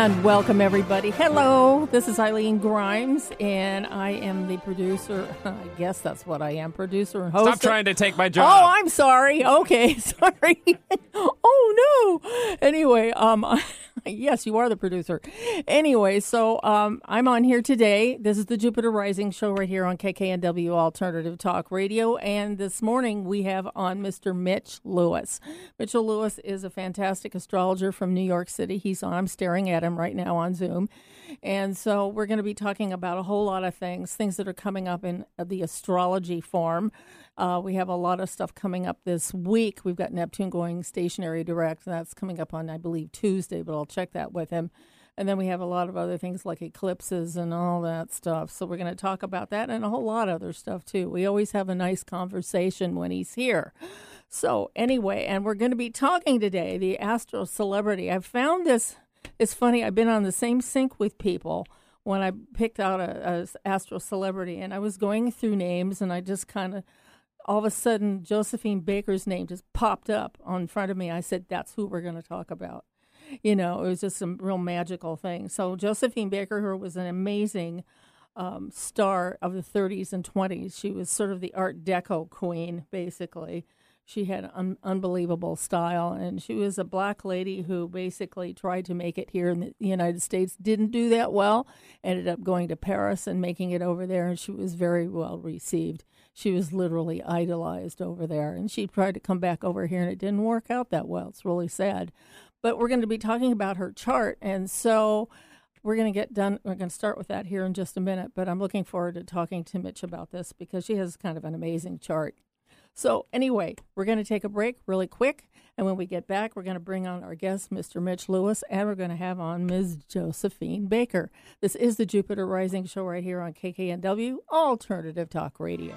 And welcome, everybody. Hello, this is Eileen Grimes, and I am the producer. I guess that's what I am producer and host. Stop trying to take my job. Oh, I'm sorry. Okay, sorry. oh, no. Anyway, um, yes, you are the producer. Anyway, so um, I'm on here today. This is the Jupiter Rising show right here on KKNW Alternative Talk Radio. And this morning we have on Mr. Mitch Lewis. Mitchell Lewis is a fantastic astrologer from New York City. He's on, I'm staring at him right now on Zoom. And so we're going to be talking about a whole lot of things, things that are coming up in the astrology form. Uh, we have a lot of stuff coming up this week. We've got Neptune going stationary direct, and that's coming up on, I believe, Tuesday, but I'll check that with him. And then we have a lot of other things like eclipses and all that stuff. So we're going to talk about that and a whole lot of other stuff too. We always have a nice conversation when he's here. So, anyway, and we're going to be talking today the astro celebrity. I've found this, it's funny, I've been on the same sync with people when I picked out a, a astro celebrity, and I was going through names, and I just kind of, all of a sudden, Josephine Baker's name just popped up on front of me. I said, That's who we're going to talk about. You know, it was just some real magical thing. So, Josephine Baker, who was an amazing um, star of the 30s and 20s, she was sort of the Art Deco queen, basically she had un- unbelievable style, and she was a black lady who basically tried to make it here in the United States. Didn't do that well. Ended up going to Paris and making it over there, and she was very well received. She was literally idolized over there, and she tried to come back over here, and it didn't work out that well. It's really sad. But we're going to be talking about her chart, and so we're going to get done. We're going to start with that here in just a minute, but I'm looking forward to talking to Mitch about this because she has kind of an amazing chart. So, anyway, we're going to take a break really quick. And when we get back, we're going to bring on our guest, Mr. Mitch Lewis, and we're going to have on Ms. Josephine Baker. This is the Jupiter Rising Show right here on KKNW Alternative Talk Radio.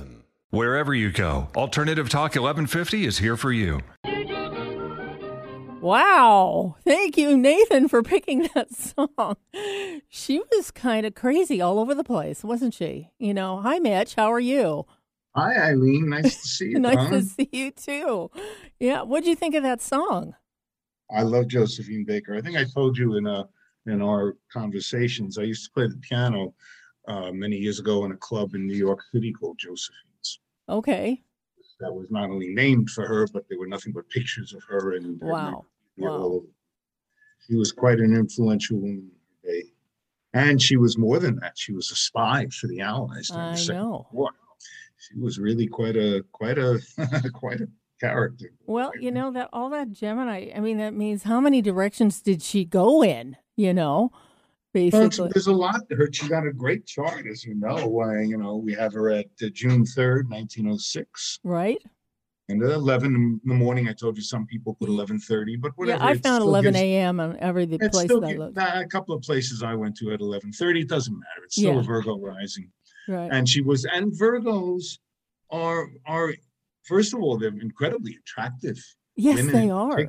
Wherever you go, Alternative Talk 1150 is here for you. Wow. Thank you, Nathan, for picking that song. She was kind of crazy all over the place, wasn't she? You know, hi, Mitch. How are you? Hi, Eileen. Nice to see you. nice to see you, too. Yeah. What'd you think of that song? I love Josephine Baker. I think I told you in, a, in our conversations, I used to play the piano uh, many years ago in a club in New York City called Josephine. Okay. That was not only named for her, but there were nothing but pictures of her and wow. wow. She was quite an influential woman in her day. And she was more than that. She was a spy for the Allies during I the Second know. War. She was really quite a quite a quite a character. Well, you know that all that Gemini. I mean, that means how many directions did she go in? You know, basically. There's a lot to her. She got a great chart, as you know. Uh, you know, we have her at uh, June 3rd, 1906. Right. And at 11 in the morning, I told you some people put 11:30, but whatever. Yeah, I found still 11 a.m. on every the place that I looked. a couple of places I went to at 11:30. It doesn't matter. It's still Yeah. a Virgo rising, Right. and she was. And Virgos are are first of all they're incredibly attractive. yes, women they are.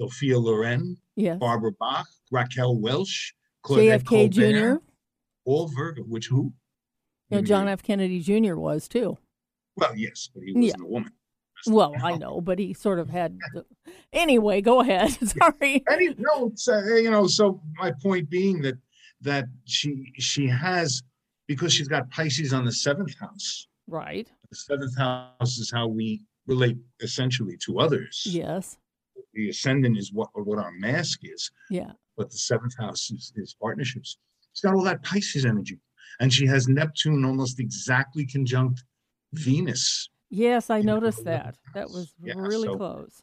Sophia Loren, Yes. Barbara Bach, Raquel Welch, JFK Jr. All Virgo. Which who? Know, John F. Kennedy Jr. was too. Well, yes, but he wasn't a woman. Well, I know, but he sort of had. The... Anyway, go ahead. Sorry. Any, no, uh, you know. So my point being that that she she has because she's got Pisces on the seventh house. Right. The seventh house is how we relate essentially to others. Yes. The ascendant is what what our mask is, Yeah. But the seventh house is, is partnerships. She's got all that Pisces energy, and she has Neptune almost exactly conjunct Venus. Yes, I noticed that. That was Yeah, really so close.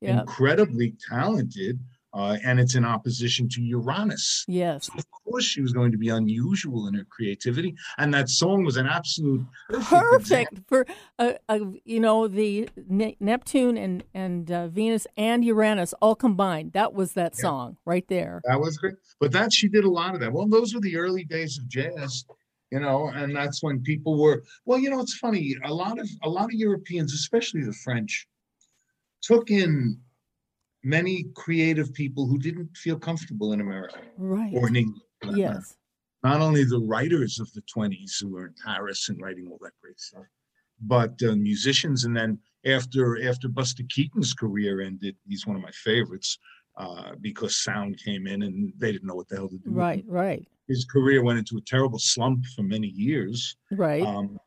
Yeah. Incredibly talented. Uh, and it's in opposition to Uranus. Yes. So of course, she was going to be unusual in her creativity, and that song was an absolute perfect. Perfect example. for uh, uh, you know the Ne- Neptune and and uh, Venus and Uranus all combined. That was that Yeah. song right there. That was great, but that she did a lot of that. Well, those were the early days of jazz, you know, and that's when people were. Well, you know, it's funny. A lot of a lot of Europeans, especially the French, took in many creative people who didn't feel comfortable in America Right. or in England. for that matter. Yes. not only the writers of the 20s who were in Paris and writing all that great stuff, but uh, musicians. And then after after Buster Keaton's career ended, he's one of my favorites uh, because sound came in and they didn't know what the hell to do. Right. Right. His career went into a terrible slump for many years. Right. Um,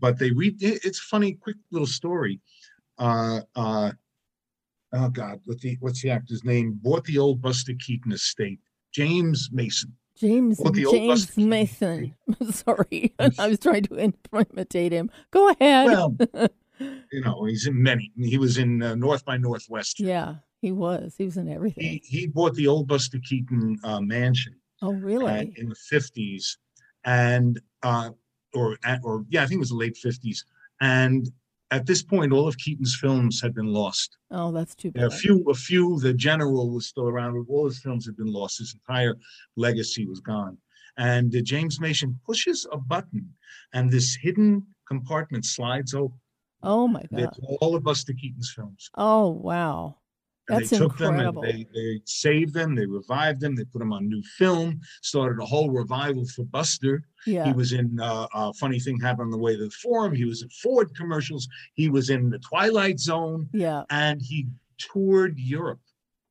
but they read it- it's funny, quick little story. Uh, uh, oh God, what the what's the actor's name? Bought the old Buster Keaton estate. James Mason. James well, the old James. Mason. Sorry, I was trying to im- imitate him. Go ahead. Well, you know, he's in many. He was in uh, North by Northwest. yeah, he was. He was in everything. He he bought the old Buster Keaton uh, mansion oh, uh, really? in the fifties, and uh, or or yeah, I think it was the late fifties. And at this point, all of Keaton's films had been lost. Oh, that's too bad. A few, a few. The General was still around. but All his films had been lost. His entire legacy was gone. And uh, James Mason pushes a button, and this hidden compartment slides open. Oh my God. It's all of Buster Keaton's films. Oh wow. That's they took incredible. them and they, they saved them, they revived them, they put them on new film, started a whole revival for Buster. Yeah. He was in uh, a funny thing happened on the way to the forum. He was in Ford commercials. He was in the Twilight Zone, yeah. and he toured Europe,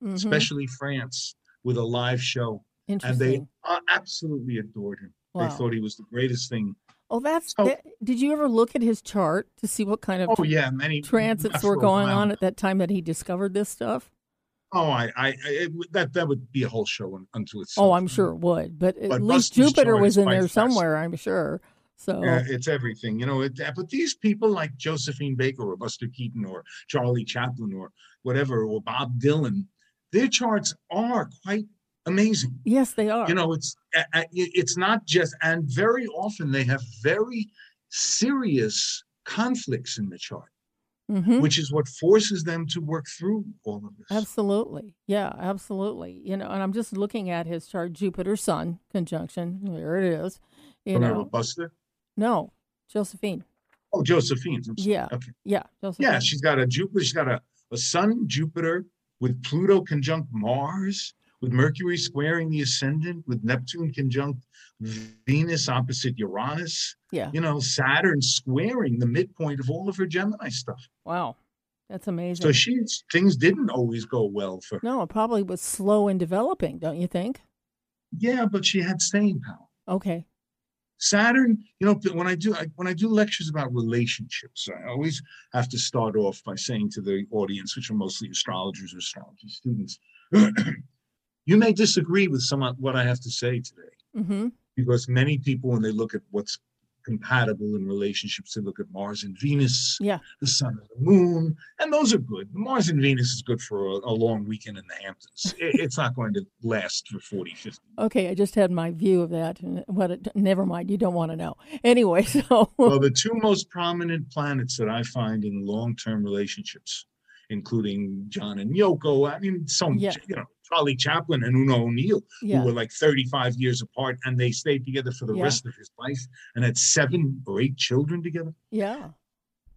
mhm. especially France, with a live show. And they uh, absolutely adored him. Wow. They thought he was the greatest thing. Oh, that's. So- that- did you ever look at his chart to see what kind of Oh yeah, many transits were going on at that time that he discovered this stuff? Oh, I, I, it, that that would be a whole show un- unto itself. Oh, I'm sure it would, but at But least Buster's Jupiter was in there somewhere. I'm sure. So Yeah, it's everything, you know. It, but these people like Josephine Baker or Buster Keaton or Charlie Chaplin or whatever or Bob Dylan, their charts are quite amazing. yes, they are. You know, it's it's not just, and very often they have very serious conflicts in the chart, hmm which is what forces them to work through all of this. Absolutely. Yeah, absolutely. You know, and I'm just looking at his chart, Jupiter Sun conjunction. There it is. You know, Buster? no, Josephine. Oh, Josephine. Yeah. Okay. Yeah, Josephine. Yeah, she's got a Jupiter. She's got a, a Sun, Jupiter, with Pluto conjunct Mars, with Mercury squaring the ascendant, with Neptune conjunct Venus opposite Uranus. yeah. You know, Saturn squaring the midpoint of all of her Gemini stuff. Wow, that's amazing. So she's things didn't always go well for her. no, it probably was slow in developing, don't you think? Yeah, but she had staying power. Okay. Saturn, you know, when I do I, when I do lectures about relationships, I always have to start off by saying to the audience, which are mostly astrologers or astrology students, you may disagree with some of what I have to say today, Mm-hmm. because many people, when they look at what's compatible in relationships, they look at Mars and Venus, Yeah. the Sun and the Moon, and those are good. Mars and Venus is good for a, a long weekend in the Hamptons. It- it's not going to last for 40, 50 Okay, I just had my view of that. and What? It, never mind. You don't want to know. Anyway, so well, the two most prominent planets that I find in long-term relationships, including John and Yoko, I mean, some, Yeah. you know, Charlie Chaplin and Oona O'Neill, yeah, who were like 35 years apart, and they stayed together for the Yeah. rest of his life and had seven or eight children together. yeah,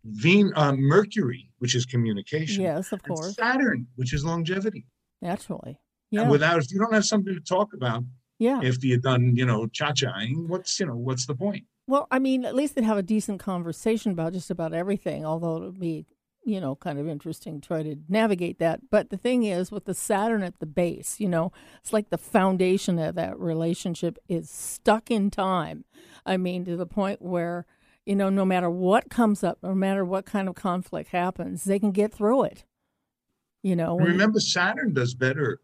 Ven- uh, Mercury, which is communication, yes, of course, Saturn, which is longevity. naturally. And Yeah, without, if you don't have something to talk about yeah. If you're done, you know, cha-chaing, what's, you know, what's the point? Well, I mean, at least they'd have a decent conversation about just about everything, although it would be, you know, kind of interesting try to navigate that. But the thing is, with the Saturn at the base, you know, it's like the foundation of that relationship is stuck in time. I mean, to the point where, you know, no matter what comes up, no matter what kind of conflict happens, they can get through it. You know, Remember, Saturn does better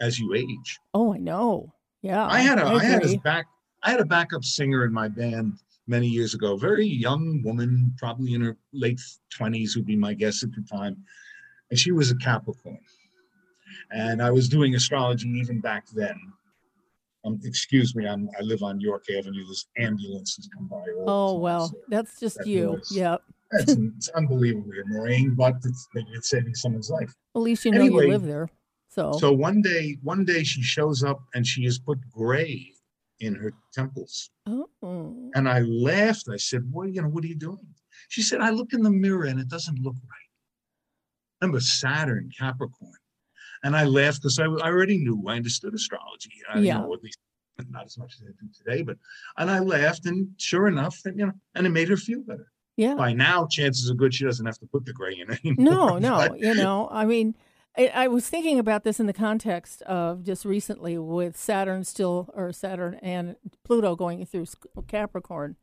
as you age. oh, I know. Yeah. I had a I, had a back I had a backup singer in my band many years ago. Very young woman, probably in her late twenties, would be my guess at the time, and she was a Capricorn. and I was doing astrology even back then. Um, excuse me, I'm, I live on York Avenue. There's ambulances come by. Oh well, so that's just that you. Yep. It's, it's unbelievably annoying, but it's, it's saving someone's life. At least you know Anyway, you live there. So, So one day, one day she shows up and she has put gray in her temples. oh, And I laughed. I said, "What you know? What are you doing?" She said, "I look in the mirror and it doesn't look right." Remember Saturn, Capricorn, and I laughed because I, I already knew I understood astrology. I, Yeah. You know, at least not as much as I do today, but and I laughed, and sure enough, you know, and it made her feel better. yeah. By now, chances are good she doesn't have to put the gray in anymore. No, no, but- you know, I mean, I, I was thinking about this in the context of just recently with Saturn still, or Saturn and Pluto going through Capricorn.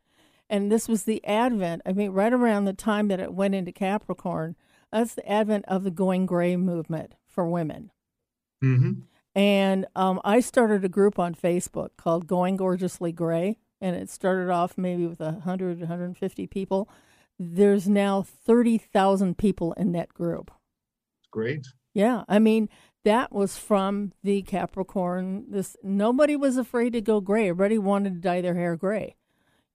And this was the advent, I mean, right around the time that it went into Capricorn, that's the advent of the going gray movement for women. Mhm. And um, I started a group on Facebook called Going Gorgeously Gray, and it started off maybe with 100, 150 people. There's now 30,000 people in that group. Great. Yeah, I mean, that was from the Capricorn. This nobody was afraid to go gray. Everybody wanted to dye their hair gray,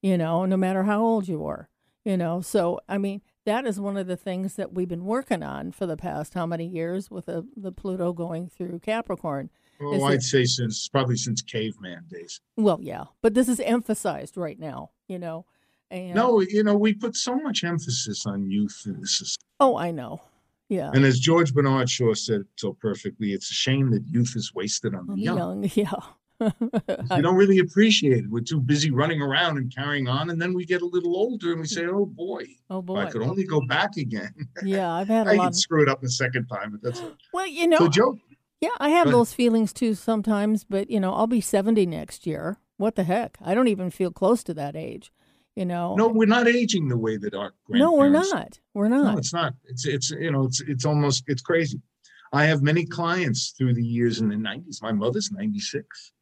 you know, no matter how old you were, you know. So, I mean, that is one of the things that we've been working on for the past how many years with the, the Pluto going through Capricorn. Oh, Is I'd it- say since probably since caveman days. Well, yeah, but this is emphasized right now, you know. And No, you know, we put so much emphasis on youth in this society. oh, I know, yeah, And as George Bernard Shaw said so perfectly, it's a shame that youth is wasted on the young. young, yeah. We don't really appreciate it. We're too busy running around and carrying on, and then we get a little older and we say, "Oh boy, oh boy, I could only go back again." yeah, I've had a I lot. could Of, screw it up a second time, but that's well, you know, so. Joe, Yeah, I have those feelings too sometimes, but you know, I'll be 70 next year. What the heck? I don't even feel close to that age, you know. no, we're not aging the way that our No, we're not. We're not No, it's not. It's it's you know it's it's almost it's crazy. I have many clients through the years in the '90s. My mother's 96,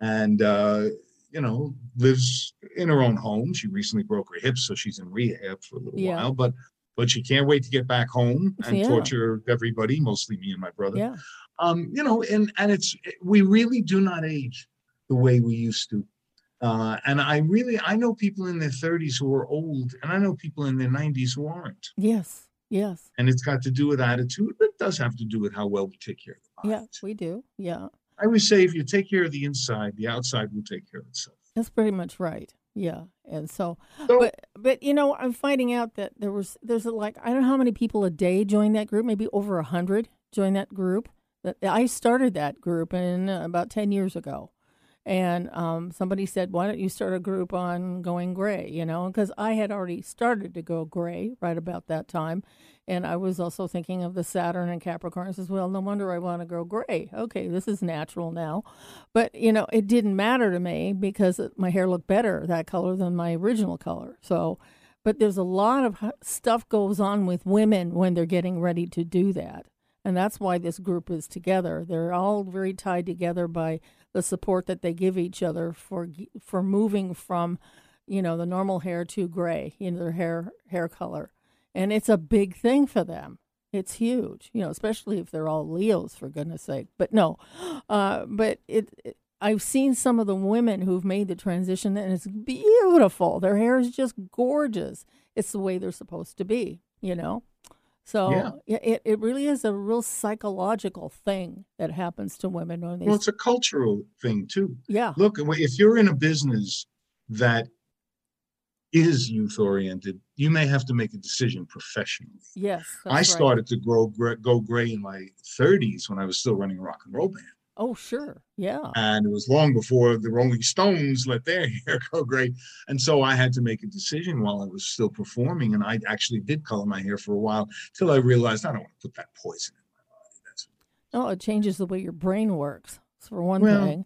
and uh, you know lives in her own home. She recently broke her hip, so she's in rehab for a little Yeah. while. But but she can't wait to get back home and Yeah. torture everybody, mostly me and my brother. yeah. Um, you know, and and it's we really do not age the way we used to. Uh, and I really I know people in their 30s who are old, and I know people in their 90s who aren't Yes. Yes. and it's got to do with attitude. But it does have to do with how well we take care of the Yeah, mind. we do. Yeah. I always say if you take care of the inside, the outside will take care of itself. That's pretty much right. Yeah. And so So, but but you know, I'm finding out that there was there's a, like I don't know how many people a day join that group, maybe over a 100 join that group. That I started that group in uh, about 10 years ago. And um, somebody said, "Why don't you start a group on going gray?" You know, because I had already started to go gray right about that time, and I was also thinking of the Saturn and Capricorn. I says, "Well, no wonder I want to go gray. Okay, this is natural now." But you know, it didn't matter to me because my hair looked better that color than my original color. So, but there's a lot of stuff goes on with women when they're getting ready to do that, and that's why this group is together. They're all very tied together by the support that they give each other for for moving from, you know, the normal hair to gray in their hair hair color, and it's a big thing for them. It's huge, you know, especially if they're all Leos, for goodness sake. But no, uh, but it, it. I've seen some of the women who've made the transition, and it's beautiful. Their hair is just gorgeous. It's the way they're supposed to be, you know. So Yeah. it it really is a real psychological thing that happens to women when they. well, it's a cultural thing too. yeah, Look, if you're in a business that is youth oriented, you may have to make a decision professionally. yes. I right. started to grow gr- go gray in my 30s when I was still running a rock and roll band. Oh, sure. Yeah. and it was long before the Rolling Stones let their hair go gray. And so I had to make a decision while I was still performing, and I actually did color my hair for a while till I realized I don't want to put that poison in my body. That's Oh, it changes the way your brain works. For one Well, thing.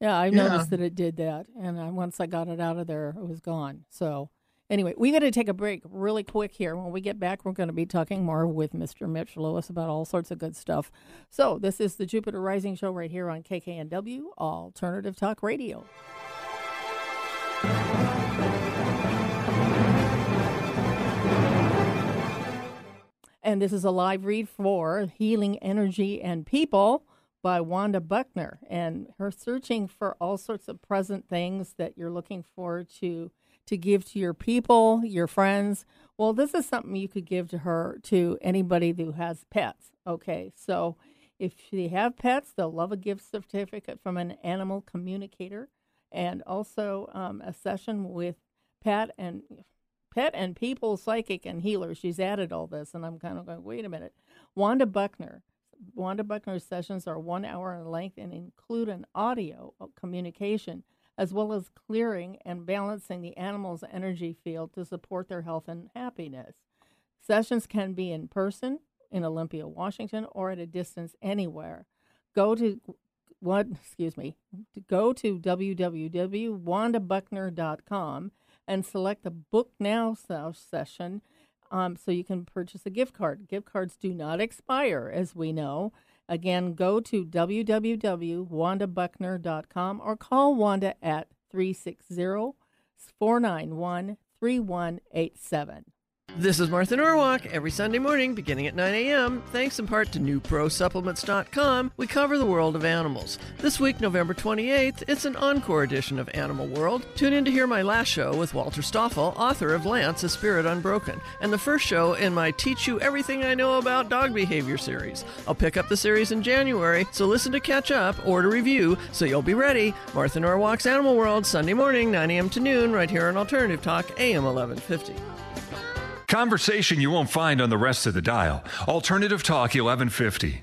Yeah, I yeah. noticed that it did that, and I, once I got it out of there, it was gone. So, anyway, we got to take a break really quick here. When we get back, we're going to be talking more with Mr. Mitch Lewis about all sorts of good stuff. So, this is the Jupiter Rising Show right here on KKNW Alternative Talk Radio. And this is a live read for Healing Energy and People by Wanda Buckner. And her searching for all sorts of present things that you're looking for to to give to your people, your friends. Well, this is something you could give to her to anybody who has pets. Okay, so if they have pets, they'll love a gift certificate from an animal communicator, and also um, a session with pet and pet and people psychic and healer. She's added all this, and I'm kind of going, wait a minute. Wanda Buckner. Wanda Buckner's sessions are one hour in length and include an audio communication as well as clearing and balancing the animal's energy field to support their health and happiness. Sessions can be in person in Olympia, Washington, or at a distance anywhere. Go to what excuse me go to www.wandabuckner.com and select the book now session um, so you can purchase a gift card gift cards do not expire as we know Again, go to www.wandabuckner.com or call Wanda at 360 491 3187. This is Martha Norwalk. Every Sunday morning, beginning at 9 a.m., thanks in part to NuProSupplements.com, we cover the world of animals. This week, November 28th, it's an encore edition of Animal World. Tune in to hear my last show with Walter Stoffel, author of Lance, A Spirit Unbroken, and the first show in my Teach You Everything I Know About Dog Behavior series. I'll pick up the series in January, so listen to catch up or to review so you'll be ready. Martha Norwalk's Animal World, Sunday morning, 9 a.m. to noon, right here on Alternative Talk, AM 1150. Conversation you won't find on the rest of the dial. Alternative Talk 1150.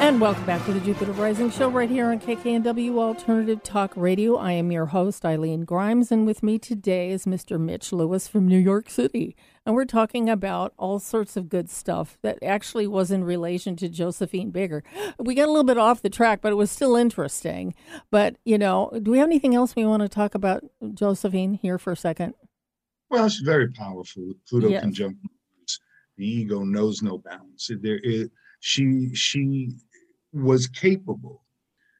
And welcome back to the Jupiter Rising Show right here on KKNW Alternative Talk Radio. I am your host, Eileen Grimes, and with me today is Mr. Mitch Lewis from New York City. And we're talking about all sorts of good stuff that actually was in relation to Josephine Baker. We got a little bit off the track, but it was still interesting. But, you know, do we have anything else we want to talk about Josephine here for a second? Well, she's very powerful. With Pluto yes. conjunct the ego knows no bounds. There is she she was capable.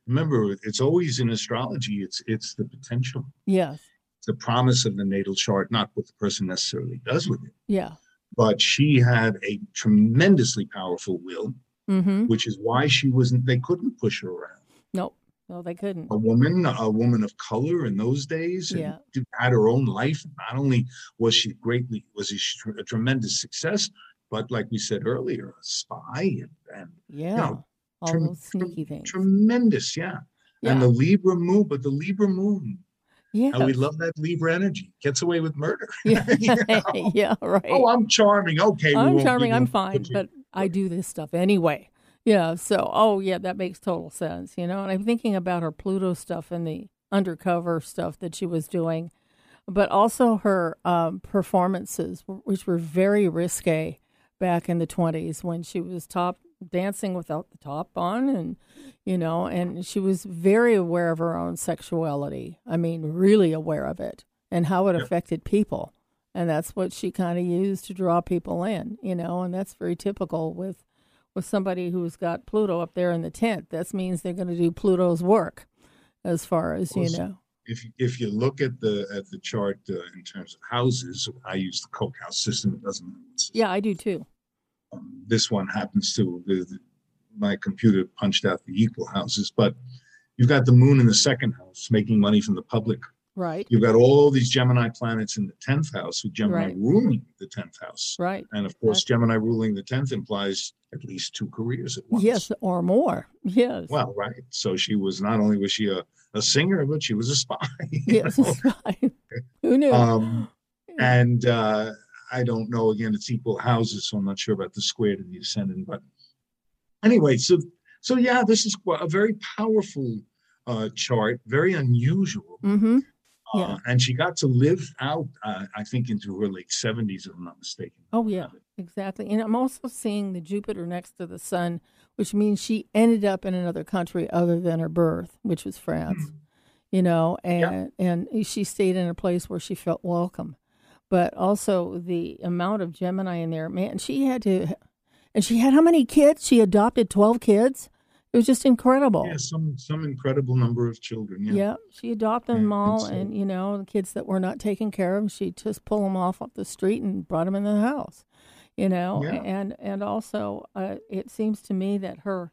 Remember, it's always in astrology. It's it's the potential. Yes. It's the promise of the natal chart, not what the person necessarily does with it. Yeah. But she had a tremendously powerful will, mm-hmm. which is why she wasn't. They couldn't push her around. Nope. No, they couldn't. A woman, a woman of color in those days, yeah. had her own life. Not only was she greatly was she a tremendous success, but like we said earlier, a spy and, and yeah, you know, all those sneaky things. Tremendous, yeah. yeah. And the Libra moon, but the Libra moon. Yeah, and we love that Libra energy. Gets away with murder. Yeah, you know? yeah, right. Oh, I'm charming. Okay, I'm charming. I'm fine, but I do this stuff anyway. Yeah. So, oh, yeah, that makes total sense, you know. And I'm thinking about her Pluto stuff and the undercover stuff that she was doing, but also her um, performances, which were very risque back in the 20s when she was top dancing without the top on and you know and she was very aware of her own sexuality i mean really aware of it and how it affected people and that's what she kind of used to draw people in you know and that's very typical with with somebody who's got Pluto up there in the tent. That means they're going to do Pluto's work, as far as well, you know. If if you look at the at the chart uh, in terms of houses, I use the Koch house system. It doesn't. Yeah, I do too. Um, this one happens to the, the, my computer punched out the equal houses, but you've got the moon in the second house, making money from the public Right. You've got all these Gemini planets in the 10th house, with Gemini right. ruling the 10th house. Right. And of course, Gemini ruling the 10th implies at least two careers at once. Yes, or more. Yes. Well, right. So she was not only was she a, a singer, but she was a spy. Yes, a spy. Who knew? Um, and uh, I don't know. Again, it's equal houses, so I'm not sure about the square to the ascendant. But anyway, so so yeah, this is a very powerful uh, chart, very unusual. Mm-hmm. Yeah. Uh, and she got to live out, uh, I think, into her late 70s, if I'm not mistaken. Oh, yeah, exactly. And I'm also seeing the Jupiter next to the Sun, which means she ended up in another country other than her birth, which was France. Mm-hmm. You know, and yeah. and she stayed in a place where she felt welcome, but also the amount of Gemini in there, man. She had to, and she had how many kids? She adopted twelve kids It was just incredible. Yeah, some some incredible number of children. Yeah. Yeah, she adopted them Yeah, all, so- and you know the kids that were not taken care of, she just pull them off off the street and brought them in the house. You know, Yeah. and and also uh, it seems to me that her,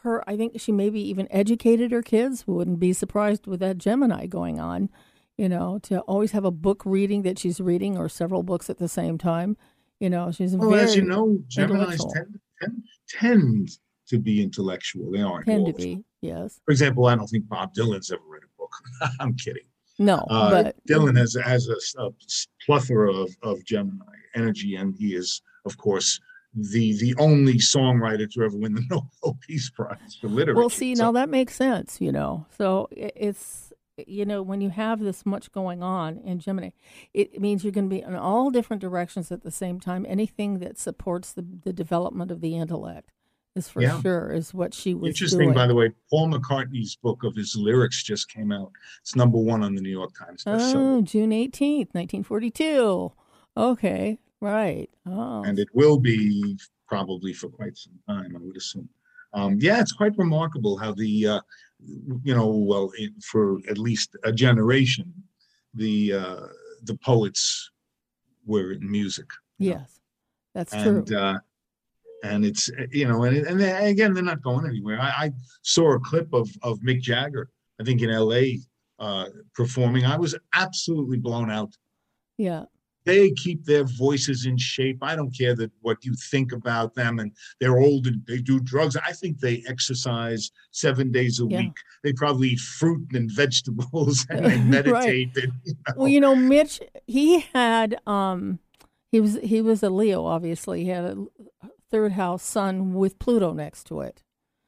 her I think she maybe even educated her kids. Wouldn't be surprised with that Gemini going on. You know, to always have a book reading that she's reading or several books at the same time. You know, she's Well, very as you know, Gemini's tend, tend tend to be intellectual. They aren't. all to be. Yes. For example, I don't think Bob Dylan's ever read a book. I'm kidding. No, Uh, but Dylan has has a, a plethora of, of Gemini energy, and he is, of course, the the only songwriter to ever win the Nobel Peace Prize for literature. Well, see, So- now that makes sense, you know. So it's, you know, when you have this much going on in Gemini, it means you're going to be in all different directions at the same time. Anything that supports the, the development of the intellect is for Yeah. sure is what she was Interesting, doing. by the way. Paul McCartney's book of his lyrics just came out. It's number one on the New York Times bestseller, oh, June 18th, 1942. Okay, right. Oh, and it will be probably for quite some time, I would assume. Um, yeah, it's quite remarkable how the, uh, you know, well, it, for at least a generation, the uh, the poets were in music. yes, that's true. uh, and it's you know and and they, again they're not going anywhere. I, I saw a clip of of Mick Jagger, I think in L.A. Uh, performing. I was absolutely blown out. yeah, They keep their voices in shape. I don't care that what you think about them, and they're old and they do drugs. I think they exercise seven days a Yeah. week. They probably eat fruit and vegetables and they Right. meditate. and, you know. Well, you know, Mitch, he had um he was he was a Leo, obviously. He had a third house sun with Pluto next to it.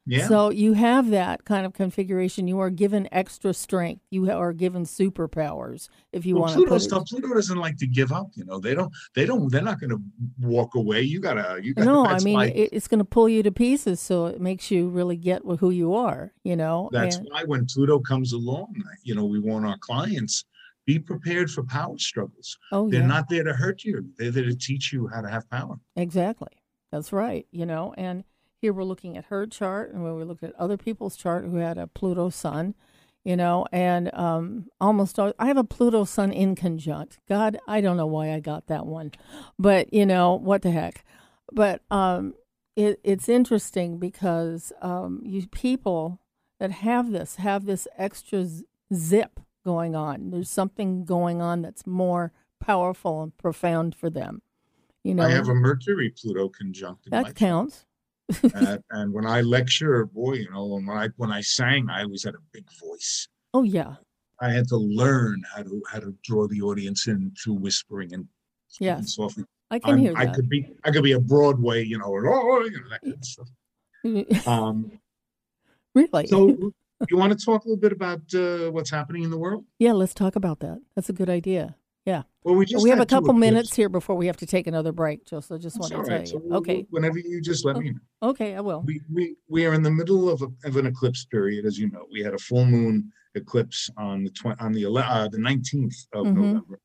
yeah. So you have that kind of configuration. You are given extra strength. You are given superpowers if you well, want to Pluto put stuff. Pluto doesn't like to give up. You know, they don't. They don't. They're not going to walk away. You gotta. You gotta. No, I mean why, it's going to pull you to pieces, so it makes you really get who you are. You know, that's And- why when Pluto comes along, you know, we want our clients be prepared for power struggles. oh They're yeah, not there to hurt you. They're there to teach you how to have power. Exactly. That's right. You know, and here we're looking at her chart, and when we looked at other people's chart who had a Pluto sun, you know, and um, almost all, I have a Pluto sun in conjunct. God, I don't know why I got that one, but you know what the heck. But um, it, it's interesting because um, you people that have this have this extra zip going on. There's something going on that's more powerful and profound for them. You know, I have a Mercury Pluto conjunct. That counts. Uh, and when I lecture, boy, you know, when I when I sang, I always had a big voice. Oh yeah, I had to learn how to how to draw the audience in through whispering and yeah, softly. I can I'm- hear I could be I could be a Broadway, you know, or, oh, you know that kind of stuff. Um, really? so you want to talk a little bit about uh, what's happening in the world? yeah, let's talk about that. That's a good idea. Yeah, Well, we just we have a couple minutes here before we have to take another break, Joe. So I just want to tell right. you. So we'll- okay, Whenever you just let me know. okay, I will. We, we, we are in the middle of, a, of an eclipse period, as you know. We had a full moon eclipse on the tw- on the ele- uh, the 19th of Mhm. November,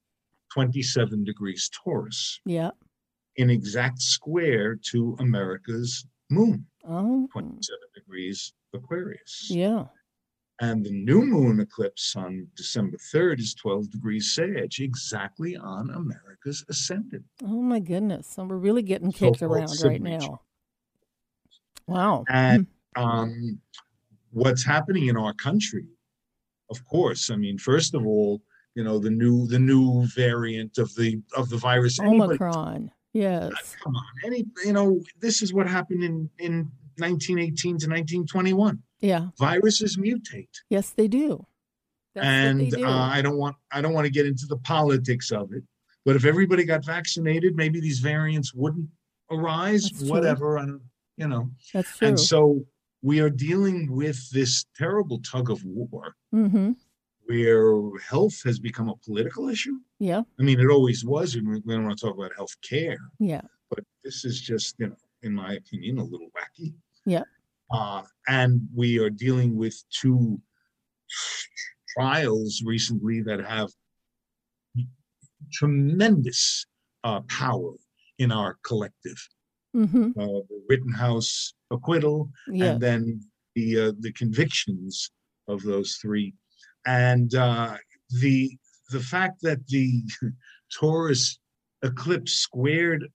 27 degrees Taurus, Yeah. in exact square to America's moon, Oh. 27 degrees Aquarius. Yeah. And the new moon eclipse on December 3rd is 12 degrees Sag, exactly on America's ascendant. Oh my goodness. So we're really getting kicked called around right now. Wow. And um, what's happening in our country, of course, I mean, first of all, you know, the new the new variant of the of the virus. Anybody- Omicron. Yes. Come on, any you know, this is what happened in in 1918 to 1921. Yeah. Viruses mutate. Yes, they do. That's and they do. uh, I don't want I don't want to get into the politics of it. But if everybody got vaccinated, maybe these variants wouldn't arise. That's whatever, don't, you know. That's true. And so we are dealing with this terrible tug of war mm-hmm. where health has become a political issue. Yeah. I mean, it always was, and we we don't want to talk about health care, Yeah. but this is just, you know, in my opinion, a little wacky. Yeah. Uh, and we are dealing with two trials recently that have tremendous uh, power in our collective. Mm-hmm. Uh, the Rittenhouse acquittal, Yeah. and then the uh, the convictions of those three, and uh, the the fact that the Taurus eclipse squared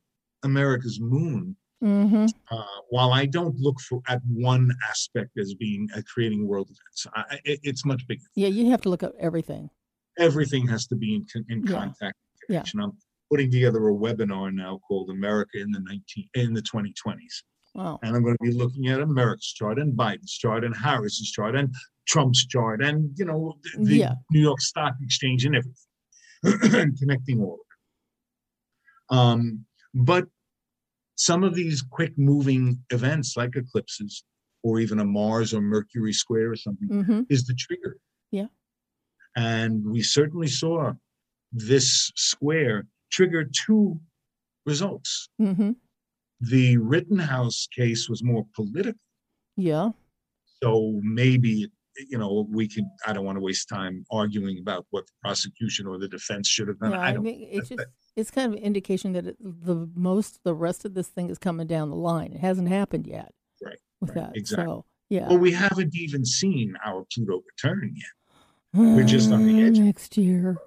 America's moon. Mm-hmm. Uh, while I don't look for at one aspect as being uh, creating world events, I, it, it's much bigger. Yeah, you have to look at everything. Everything has to be in, in contact. Yeah. connection. I'm putting together a webinar now called America in the 19 in the 2020s. Wow. and I'm going to be looking at America's chart and Biden's chart and Harris's chart and Trump's chart and you know the, the Yeah. New York Stock Exchange and everything, and connecting all of it. Um, but some of these quick moving events like eclipses or even a Mars or Mercury square or something Mm-hmm. is the trigger. Yeah. And we certainly saw this square trigger two results. Mm-hmm. The Rittenhouse case was more political. Yeah. So maybe, you know, we could, I don't want to waste time arguing about what the prosecution or the defense should have done. Yeah, I I don't. mean, it's that- just it's kind of an indication that it, the most the rest of this thing is coming down the line. It hasn't happened yet. Right, With right, that, exactly. so yeah. Well, we haven't even seen our Pluto return yet. we're just on the edge. Uh, next year.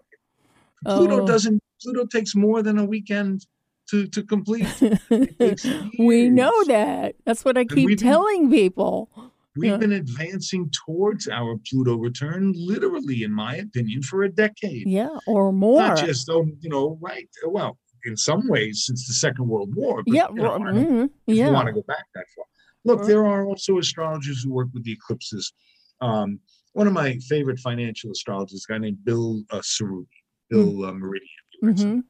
Pluto Oh. doesn't, Pluto takes more than a weekend to, to complete. we know that. That's what I keep telling people. We've Yeah. been advancing towards our Pluto return, literally, in my opinion, for a decade. Yeah, or more. Not just, oh, you know, right. Well, in some ways, since the Second World War. But, yeah, you know, ro- I don't- mhm, if you want to go back that far. Look, Right. there are also astrologers who work with the eclipses. Um, one of my favorite financial astrologers, a guy named Bill uh, Cerruti, Bill uh, Meridian. Mhm.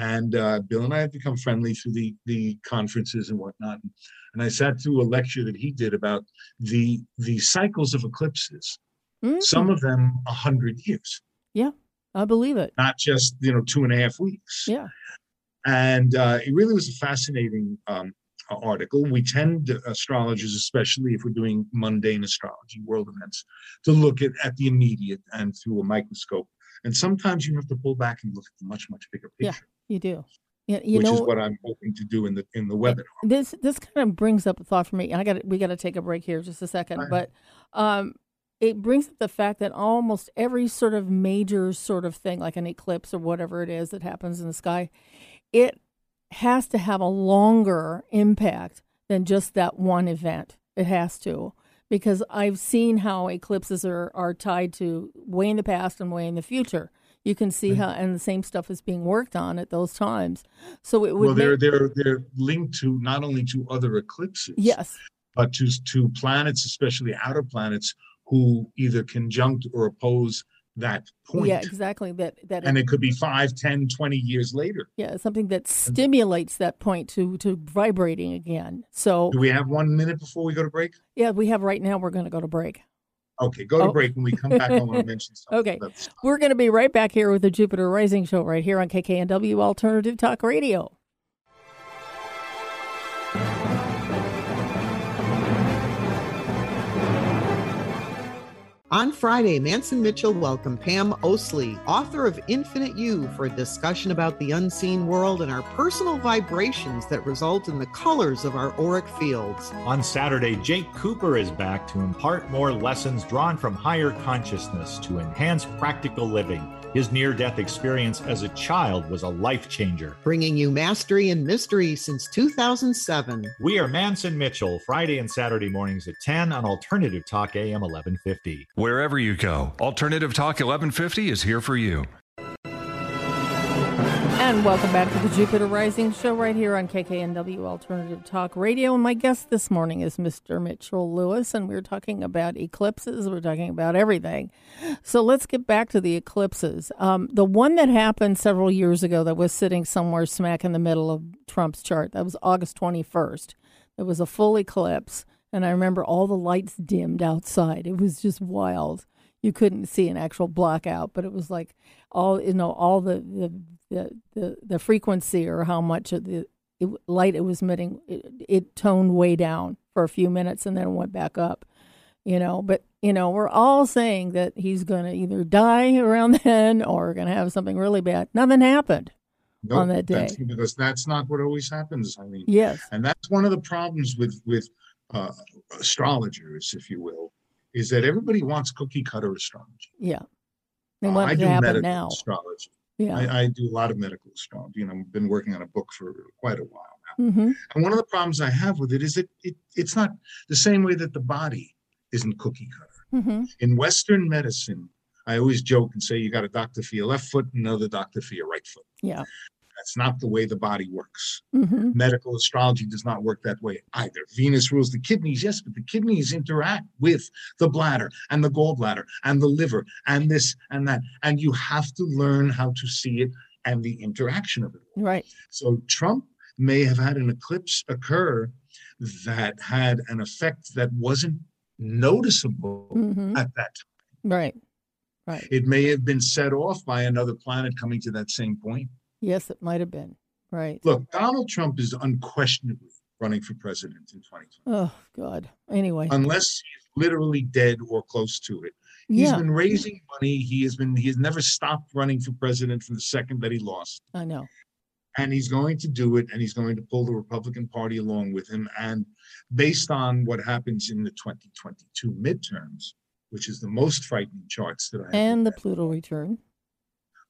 And uh, Bill and I have become friendly through the the conferences and whatnot. And I sat through a lecture that he did about the the cycles of eclipses. Mhm. Some of them a hundred years, Yeah, I believe it. not just you know two and a half weeks. Yeah. And uh, it really was a fascinating um, article. We tend, astrologers, especially if we're doing mundane astrology, world events, to look at, at the immediate and through a microscope. And sometimes you have to pull back and look at the much, much bigger Yeah. You do. Yeah, you which know is what I'm hoping to do in the in the webinar. this this kind of brings up a thought for me. I got we got to take a break here just a second, but um, it brings up the fact that almost every sort of major sort of thing, like an eclipse or whatever it is that happens in the sky, it has to have a longer impact than just that one event. It has to because I've seen how eclipses are are tied to way in the past and way in the future. You can see how, and the same stuff is being worked on at those times. So it would Well, they're make, they're they're linked to not only to other eclipses, yes, but to to planets, especially outer planets, who either conjunct or oppose that point. Yeah, exactly. That that And it could be 5, 10, 20 years later. yeah, something that stimulates that point to to vibrating again. So Do we have one minute before we go to break? yeah, we have right now. We're going to go to break. Okay, go to Oh. break. When we come back, I want to mention something. Okay. We're going to be right back here with the Jupiter Rising Show right here on KKNW Alternative Talk Radio. On Friday, Manson Mitchell welcomed Pam Oslie, author of Infinite You, for a discussion about the unseen world and our personal vibrations that result in the colors of our auric fields. On Saturday, Jake Cooper is back to impart more lessons drawn from higher consciousness to enhance practical living. His near death experience as a child was a life changer. Bringing you mastery and mystery since 2007. We are Manson Mitchell, Friday and Saturday mornings at 10 on Alternative Talk AM 1150. Wherever you go, Alternative Talk 1150 is here for you. And welcome back to the Jupiter Rising Show right here on KKNW Alternative Talk Radio. And my guest this morning is Mr. Mitchell Lewis, and we're talking about eclipses. We're talking about everything. So let's get back to the eclipses. Um, the one that happened several years ago that was sitting somewhere smack in the middle of Trump's chart, that was August 21st. It was a full eclipse. And I remember all the lights dimmed outside. It was just wild. You couldn't see an actual blackout, but it was like all you know, all the the the, the, the frequency or how much of the it, light it was emitting, it, it toned way down for a few minutes and then went back up. You know, but you know, we're all saying that he's going to either die around then or going to have something really bad. Nothing happened. on that that's- day. because that's not what always happens. I mean, Yes. and that's one of the problems with with uh, astrologers, if you will, is that everybody wants cookie cutter astrology. Yeah. They Uh, want do to happen now. astrology. Yeah. I, I do a lot of medical astrology, know, I've been working on a book for quite a while now. hmm And one of the problems I have with it is that it, it's not the same way that the body isn't cookie cutter. hmm In Western medicine, I always joke and say you got a doctor for your left foot and another doctor for your right foot. Yeah. That's not the way the body works. hmm Medical astrology does not work that way either. Venus rules the kidneys, yes, but the kidneys interact with the bladder and the gallbladder and the liver and this and that. And you have to learn how to see it and the interaction of it. Right. So Trump may have had an eclipse occur that had an effect that wasn't noticeable hmm at that time. Right. Right. It may have been set off by another planet coming to that same point. Yes, it might have been. Right. Look, Donald Trump is unquestionably running for president in 2020, Oh God. Anyway. unless he's literally dead or close to it. He's yeah. been raising money. He has been. He has never stopped running for president from the second that he lost. I know. and he's going to do it and he's going to pull the republican party along with him and based on what happens in the 2022 midterms which is the most frightening charts that i have And the. Pluto return.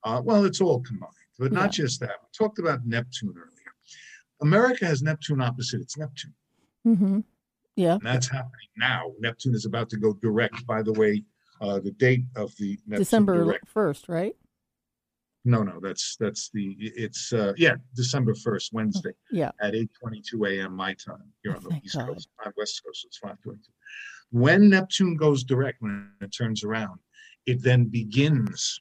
uh, well it's all combined but not Yeah. just that we talked about neptune earlier america has neptune opposite its neptune hmm Yeah. and that's happening now neptune is about to go direct by the way uh, the date of the neptune December direct first, right? no no that's that's the it's uh yeah december 1st wednesday Yeah. at 8:22 a.m. my time here on the Thank East God. Coast, on West Coast. It's 5:22. When Neptune goes direct, when it turns around, it then begins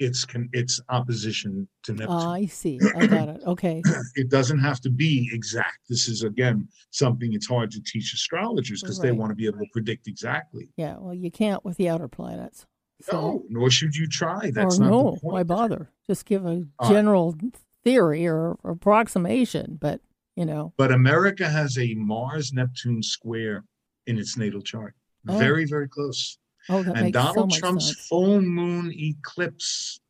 its its opposition to Neptune. Ah, I see. I got it. Okay. it doesn't have to be exact. This is again something it's hard to teach astrologers because they want to be able to predict exactly. Yeah. Well, you can't with the outer planets. So, No, nor should you try. or That's not no, the point. why bother? Just give a Uh, general theory or approximation, but you know. But America has a Mars Neptune square in its natal chart. Oh. Very, very close. Oh, that and makes so Donald much Trump's sense. full moon eclipse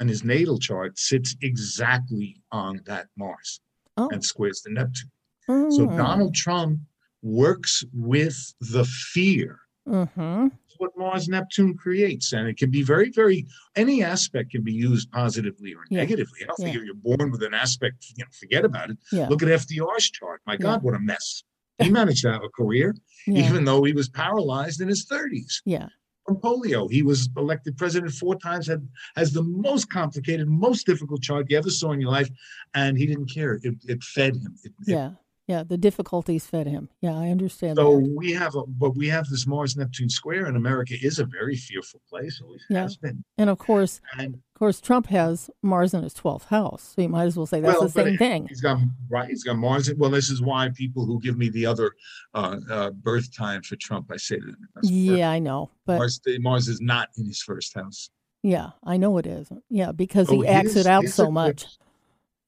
and his natal chart sits exactly on that Mars Oh. and squares the Neptune. So Mm. Donald Trump works with the fear. Mhm. It's what Mars Neptune creates. And it can be very, very, any aspect can be used positively or Yeah. negatively. I don't think Yeah. if you're born with an aspect, you know, forget about it. Yeah. Look at FDR's chart. My. God, what a mess. He managed to have a career, Yeah. even though he was paralyzed in his 30s Yeah. from polio. He was elected president four times, had has the most complicated, most difficult chart you ever saw in your life, and he didn't care. It, it fed him. It- it- Yeah. The difficulties fed him. Yeah, I understand so that. we have a, but we have this Mars Neptune square, and America is a very fearful place. Always Yeah. has been. And of course, And of course, Trump has Mars in his twelfth house, so you might as well say that's well, the same it- thing. He's got right. He's got Mars. Well, this is why people who give me the other uh, uh, birth time for Trump, I say to them, Yeah, I know, but Mars, Mars is not in his first house. yeah, I know it is. Yeah, because Oh, he acts his- it out so much.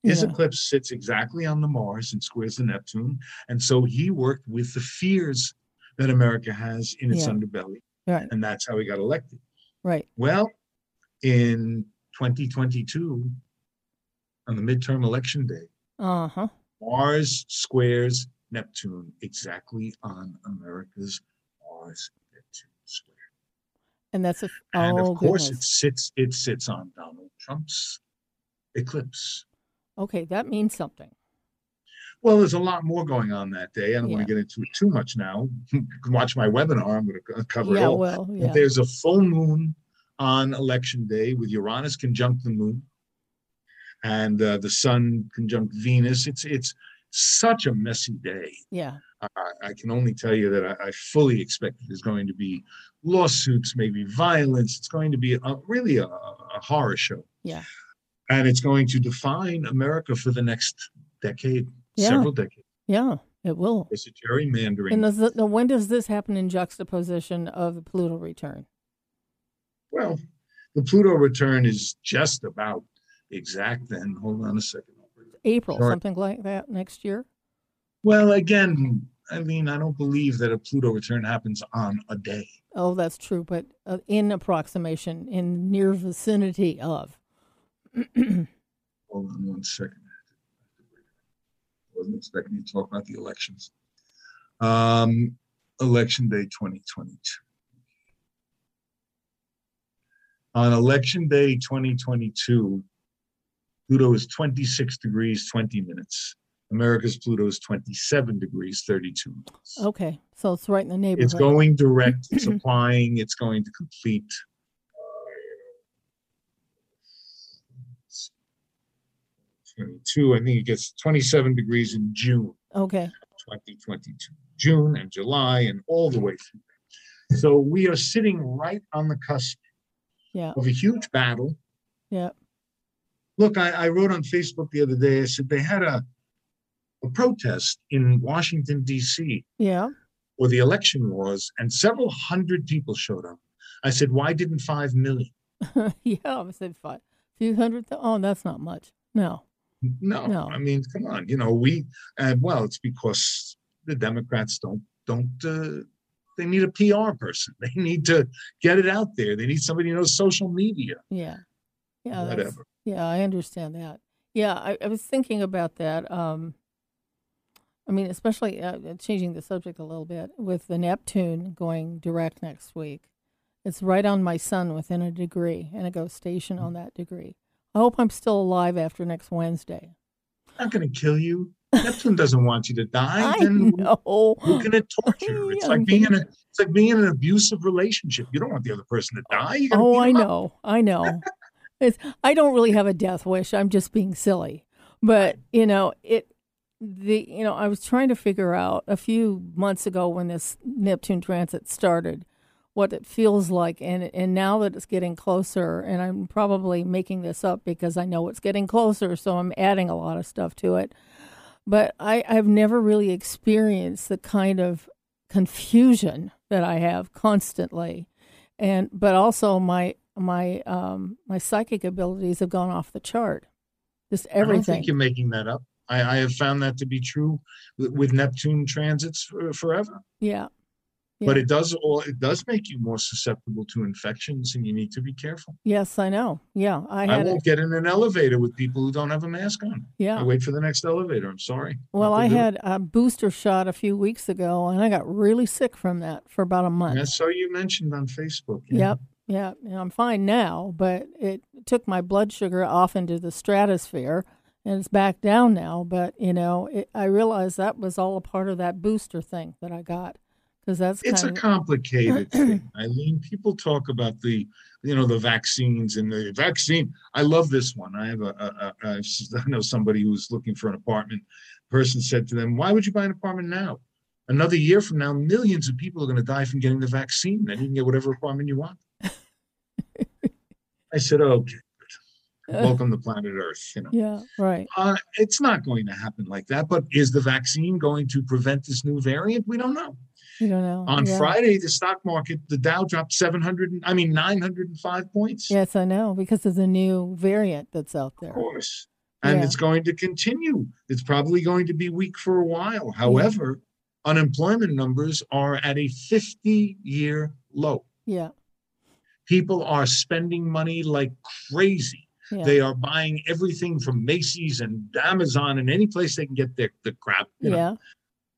His know. eclipse sits exactly on the Mars and squares the Neptune. And so he worked with the fears that America has in its Yeah. underbelly. Right. And that's how he got elected. Right. Well, in 2022, on the midterm election day, Uh huh. Mars squares Neptune exactly on America's Mars Neptune square. And that's a And oh of course, goodness. it sits it sits on Donald Trump's eclipse. Okay, that means something. Well, there's a lot more going on that day. I don't want to get into it too much now. you can watch my webinar. I'm going to cover it all. well, But yeah. There's a full moon on election day with Uranus conjunct the moon, and uh, the sun conjunct Venus. It's it's such a messy day. Yeah. I, I can only tell you that I, I fully expect there's going to be lawsuits, maybe violence. It's going to be a, really a, a horror show. Yeah. And it's going to define America for the next decade, Yeah. several decades. Yeah, it will. It's a gerrymandering. And now when does this happen in juxtaposition of the Pluto return? well, the Pluto return is just about exact then. Hold on a second. April, Sure. something like that next year? Well, again, I mean, I don't believe that a Pluto return happens on a day. Oh, that's true, but uh, in approximation, in near vicinity of. Hold on one second. I Wasn't expecting you to talk about the elections. Um, election day 2022. On election day 2022, Pluto is 26 degrees 20 minutes. America's Pluto is 27 degrees 32 minutes. Okay, so it's right in the neighborhood. It's going direct, it's applying, it's going to complete. Twenty-two, I think it gets twenty-seven degrees in June Okay, twenty twenty-two, June and July and all the way through. So we are sitting right on the cusp yeah, of a huge battle. yeah, Look, I, I wrote on Facebook the other day, I said they had a, a protest in Washington DC yeah. where the election was, and several hundred people showed up. I said, why didn't five million? yeah, I said five, few hundred. Th- oh, that's not much. No. No, No. I mean, come on, you know, we, uh, well, it's because the Democrats don't, don't, uh, they need a PR person. They need to get it out there. They need somebody who knows social media, Yeah. Yeah. whatever. Yeah, I understand that. Yeah, I, I was thinking about that. Um, I mean, especially uh, changing the subject a little bit with the Neptune going direct next week. It's right on my sun within a degree, and it goes station on that degree. I hope I'm still alive after next Wednesday. I'm not going to kill you. Neptune doesn't want you to die. I then know. Who can it torture? It's like being in a, it's like being in an abusive relationship. You don't want the other person to die. Oh, I know. I know. It's, I don't really have a death wish. I'm just being silly. But, you know, it the you know, I was trying to figure out a few months ago when this Neptune transit started what it feels like and and now that it's getting closer and I'm probably making this up because I know it's getting closer so I'm adding a lot of stuff to it. But I I've never really experienced the kind of confusion that I have constantly and but also my my um my psychic abilities have gone off the chart. Just everything I don't think you're making that up. I, I have found that to be true with, with Neptune transits for, forever. Yeah. But it does all it does make you more susceptible to infections, and you need to be careful. Yes, I know. Yeah, I I, won't get in an elevator with people who don't have a mask on. Yeah. I wait for the next elevator. I'm sorry. Well, I had a booster shot a few weeks ago, and I got really sick from that for about a month. Yeah, so you mentioned on Facebook. yeah. Yep. Yeah. And I'm fine now, but it took my blood sugar off into the stratosphere and it's back down now. But, you know, it, I realized that was all a part of that booster thing that I got because that's It's a of, complicated thing, Eileen. People talk about the, you know, the vaccines and the vaccine. I love this one. I have a, a, a, I know somebody who's looking for an apartment. Person said to them, "Why would you buy an apartment now? Another year from now, millions of people are going to die from getting the vaccine. Then you can get whatever apartment you want." I said, "Okay, good. welcome to planet Earth." You know. yeah, right. Uh, it's not going to happen like that. But is the vaccine going to prevent this new variant? We don't know. You don't know. On yeah. Friday, the stock market, the Dow dropped 700, I mean, 905 points. Yes, I know because of the new variant that's out there. Of course. And Yeah. it's going to continue. It's probably going to be weak for a while. However, unemployment numbers are at a 50 year low. Yeah. People are spending money like crazy. Yeah. They are buying everything from Macy's and Amazon and any place they can get their the crap. you know.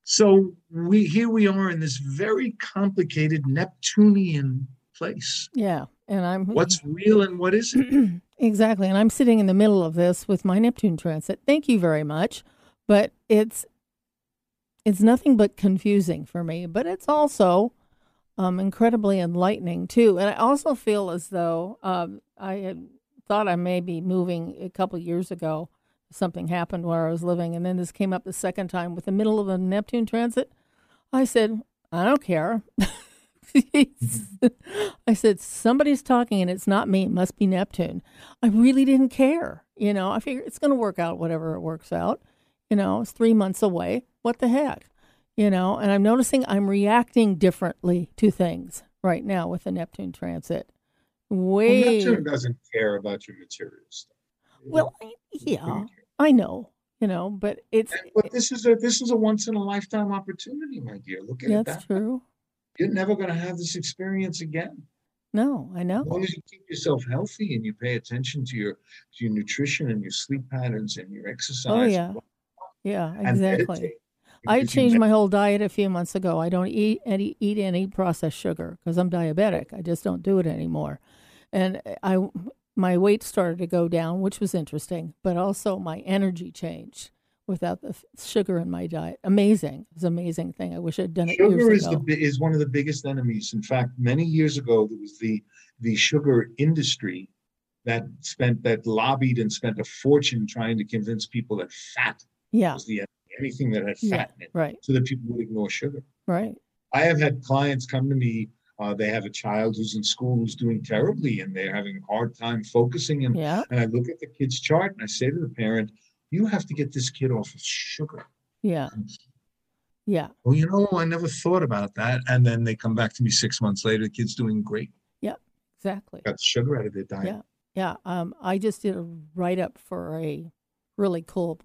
So we here we are in this very complicated Neptunian place. Yeah. And I'm What's real and what isn't? Exactly. And I'm sitting in the middle of this with my Neptune transit. Thank you very much. But it's it's nothing but confusing for me, but it's also um, incredibly enlightening too. And I also feel as though um, I had thought I may be moving a couple years ago. Something happened where I was living, and then this came up the second time with the middle of a Neptune transit. I said, I don't care. I said, somebody's talking and it's not me. It must be Neptune. I really didn't care. You know, I figure it's going to work out, whatever it works out. You know, it's three months away. What the heck? You know, and I'm noticing I'm reacting differently to things right now with the Neptune transit. Well, Way. Neptune doesn't care about your material stuff. Well, yeah, I know, you know, but it's, But this is a this is a once in a lifetime opportunity, my dear. Look at it that's that true. You're never going to have this experience again. No, I know. As long as you keep yourself healthy and you pay attention to your to your nutrition and your sleep patterns and your exercise. Oh, yeah. Yeah, exactly. I changed my whole diet a few months ago. I don't eat any eat any processed sugar because I'm diabetic. I just don't do it anymore, and I my weight started to go down, which was interesting, but also my energy changed without the sugar in my diet. Amazing, it's an amazing thing. I wish I'd done it Sugar years is ago. the bi- is one of the biggest enemies. In fact, many years ago, there was the the sugar industry that spent that lobbied and spent a fortune trying to convince people that fat yeah, was the enemy, anything that had yeah, fat in it, right, so that people would ignore sugar. right. I have had clients come to me. Uh, they have a child who's in school who's doing terribly, and they're having a hard time focusing. And, Yeah, and I look at the kid's chart and I say to the parent, "You have to get this kid off of sugar." yeah, yeah, Well, you know, I never thought about that. And then they come back to me six months later. The kid's doing great. Yeah, exactly. Got sugar out of their diet. Yeah. Yeah, um, I just did a write up for a really cool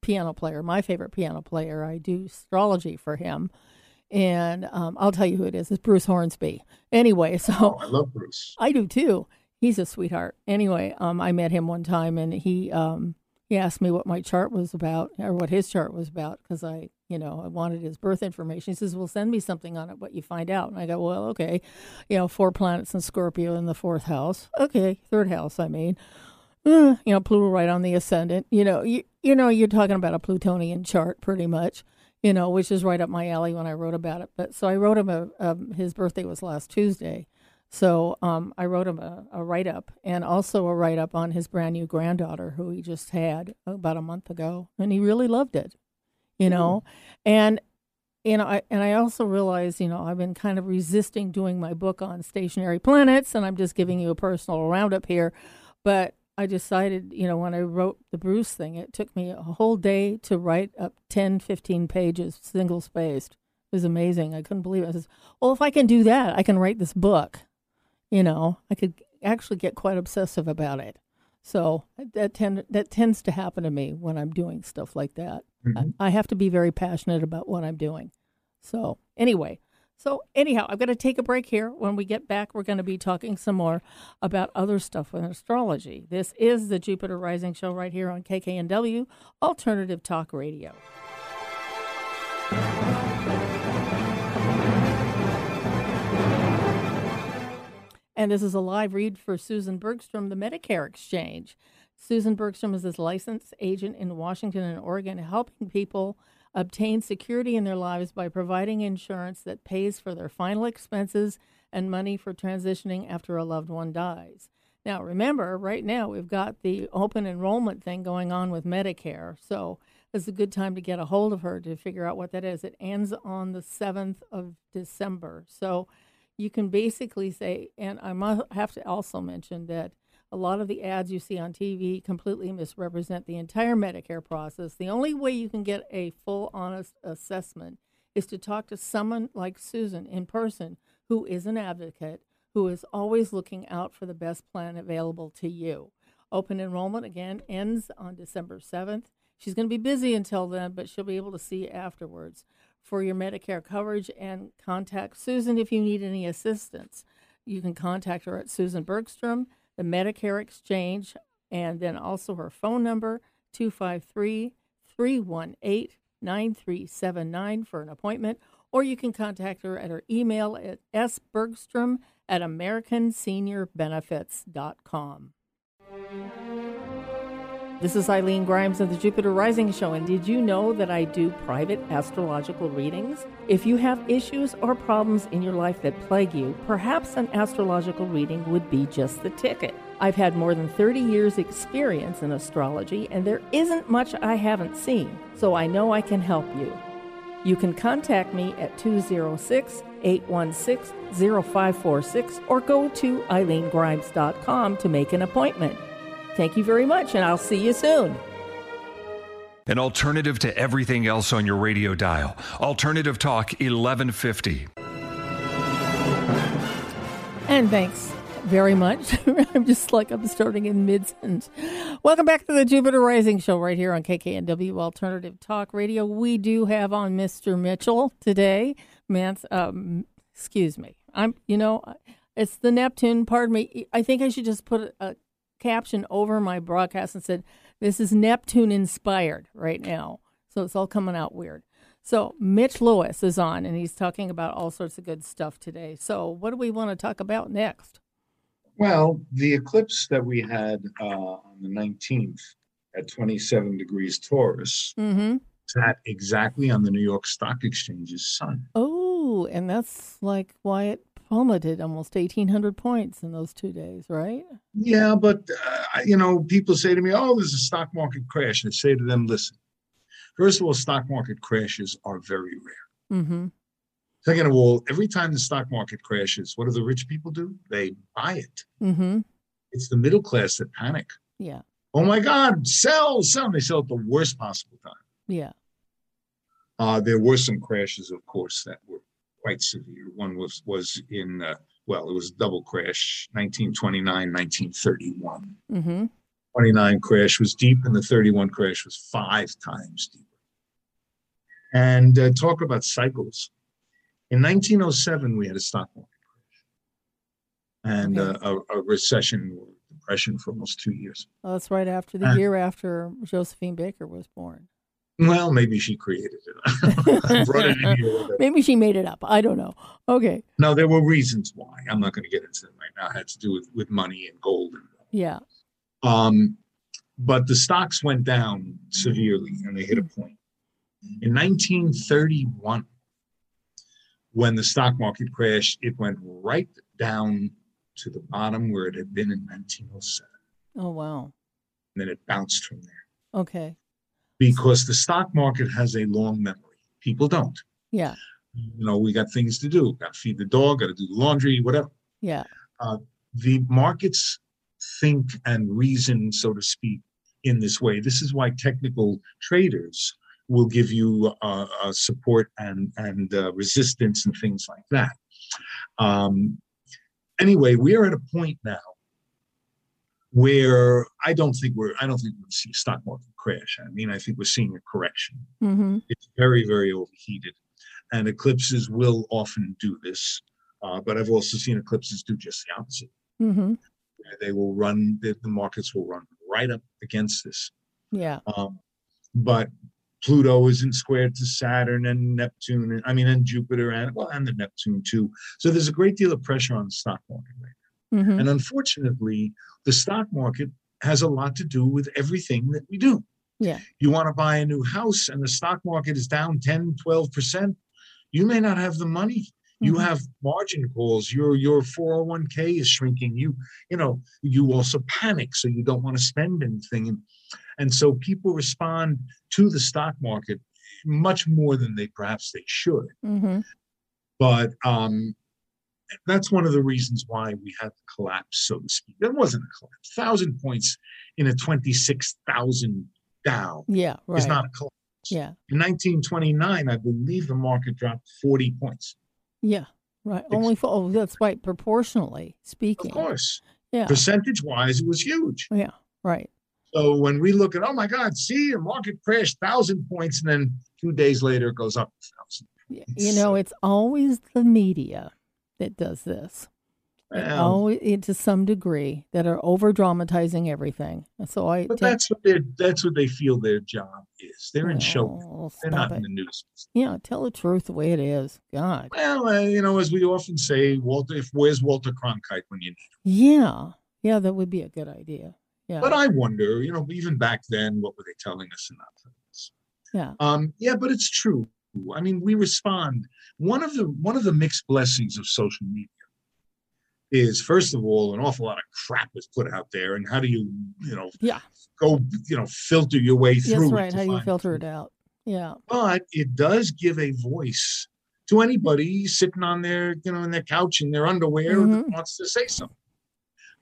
piano player, my favorite piano player. I do astrology for him, and um, I'll tell you who it is. It's Bruce Hornsby. Anyway, so Oh, I love Bruce. I do too. He's a sweetheart. Anyway, um, I met him one time, and he um, he asked me what my chart was about, or what his chart was about, because I, you know, I wanted his birth information. He says, "Well, send me something on it, what you find out." And I go, "Well, okay, you know, four planets in Scorpio in the fourth house. Okay, third house. I mean, uh, you know, Pluto right on the ascendant. You know, you you know, you're talking about a Plutonian chart, pretty much." You know, which is right up my alley when I wrote about it. But so I wrote him a. Um, his birthday was last Tuesday, so um, I wrote him a, a write up and also a write up on his brand new granddaughter who he just had about a month ago, and he really loved it, you know. And you know, I and I also realized, you know, I've been kind of resisting doing my book on stationary planets, and I'm just giving you a personal roundup here, but. I decided, you know, when I wrote the Bruce thing, it took me a whole day to write up 10, 15 pages, single spaced. It was amazing. I couldn't believe it. I says, well, if I can do that, I can write this book you know, I could actually get quite obsessive about it. So that tend that tends to happen to me when I'm doing stuff like that. Mhm. I, I have to be very passionate about what I'm doing. So anyway, so anyhow, I'm going to take a break here. When we get back, we're going to be talking some more about other stuff with astrology. This is the Jupiter Rising Show right here on KKNW Alternative Talk Radio. And this is a live read for Susan Bergstrom, the Medicare Exchange. Susan Bergstrom is this licensed agent in Washington and Oregon, helping people obtain security in their lives by providing insurance that pays for their final expenses and money for transitioning after a loved one dies. Now, remember, right now we've got the open enrollment thing going on with Medicare. So it's a good time to get a hold of her to figure out what that is. It ends on the 7th of December. So you can basically say, and I must have to also mention that a lot of the ads you see on TV completely misrepresent the entire Medicare process. The only way you can get a full, honest assessment is to talk to someone like Susan in person who is an advocate, who is always looking out for the best plan available to you. Open enrollment again ends on December 7th. She's going to be busy until then, but she'll be able to see you afterwards for your Medicare coverage and contact Susan if you need any assistance. You can contact her at Susan Bergstrom, the Medicare Exchange, and then also her phone number 253 318 9379 for an appointment. Or you can contact her at her email at sbergstrom at americanseniorbenefits.com. This is Eileen Grimes of the Jupiter Rising Show, and did you know that I do private astrological readings? If you have issues or problems in your life that plague you, perhaps an astrological reading would be just the ticket. I've had more than 30 years' experience in astrology, and there isn't much I haven't seen, so I know I can help you. You can contact me at 206 816 0546 or go to eileengrimes.com to make an appointment. Thank you very much, and I'll see you soon. An alternative to everything else on your radio dial. Alternative Talk 1150. And thanks very much. I'm just like I'm starting in mid sentence. Welcome back to the Jupiter Rising Show right here on KKNW Alternative Talk Radio. We do have on Mr. Mitchell today. Man, um, excuse me. I'm, you know, it's the Neptune. Pardon me. I think I should just put a caption over my broadcast and said, "This is Neptune inspired right now." So it's all coming out weird. So Mitch Lewis is on, and he's talking about all sorts of good stuff today. So what do we want to talk about next? Well, the eclipse that we had uh, on the 19th at 27 degrees Taurus Mm-hmm. sat exactly on the New York Stock Exchange's sun. Oh, and that's like why it plummeted almost 1,800 points in those two days, right? Yeah, but uh, you know, people say to me, "Oh, there's a stock market crash." And I say to them, "Listen, first of all, stock market crashes are very rare. Mm-hmm. Second of all, every time the stock market crashes, what do the rich people do? They buy it. Mm-hmm. It's the middle class that panic. Yeah. Oh my God, sell, sell! And they sell at the worst possible time. Yeah. Uh, there were some crashes, of course, that were quite severe. One was was in uh, well, it was a double crash, 1929, 1931. Mm-hmm. 29 crash was deep, and the 31 crash was five times deeper. And uh, talk about cycles. In 1907, we had a stock market crash and Okay. uh, a, a recession or depression for almost two years. Well, that's right after the year after Josephine Baker was born. Well, maybe she created it. Brought it in here. Maybe she made it up. I don't know. Okay. No, there were reasons why. I'm not going to get into them right now. It had to do with, with money and gold. And Yeah. Um, but the stocks went down severely and they hit a point. In 1931, when the stock market crashed, it went right down to the bottom where it had been in 1907. Oh wow. And then it bounced from there Okay. Because the stock market has a long memory. People don't. Yeah. You know, we got things to do. Got to feed the dog, got to do the laundry, whatever. Yeah. the markets think and reason, so to speak, in this way. This is why technical traders will give you uh, uh, support and and uh, resistance and things like that. Um, anyway, we are at a point now where I don't think we're I don't think we're going to see a stock market crash. I mean, I think we're seeing a correction. Mm-hmm. It's very very overheated, and eclipses will often do this. Uh, but I've also seen eclipses do just the opposite Mm-hmm. they will run the, the markets will run right up against this Yeah. um, but pluto isn't squared to saturn and neptune and i mean and jupiter and well and the neptune too so there's a great deal of pressure on the stock market right Mm-hmm. now. and unfortunately the stock market has a lot to do with everything that we do Yeah. you want to buy a new house and the stock market is down 10 12% you may not have the money. You Mhm. have margin calls. Your your 401k is shrinking. You you know you also panic so you don't want to spend anything. And, and so people respond to the stock market much more than they perhaps they should. Mm-hmm. but um that's one of the reasons why we had the collapse so to speak. It wasn't a collapse. Thousand points in a 26000 dow Yeah. Right. is not a collapse yeah. in 1929 i believe the market dropped 40 points Yeah. Right. Only for oh, that's right. Proportionally speaking. of course Yeah. percentage wise it was huge Yeah. Right. So when we look at, oh my God, see, a market crashed thousand points, and then two days later it goes up thousand. You know, it's always the media that does this. Well, to some degree, that are over dramatizing everything. So I. but take- that's what they that's what they feel their job is. They're in show. Oh, They're not it. in the news. Yeah, tell the truth the way it is. God. Well, uh, you know, as we often say, Walter, if where's Walter Cronkite when you need him? Yeah. Yeah, that would be a good idea. Yeah. But I wonder, you know, even back then, what were they telling us and not telling us? yeah. Um, yeah, but it's true. I mean, we respond. One of the one of the mixed blessings of social media is, first of all, an awful lot of crap is put out there, and how do you, you know, Yeah. go, you know, filter your way through? That's right. How do you filter it out? Yeah. But it does give a voice to anybody sitting on their, you know, in their couch in their underwear that Mhm. wants to say something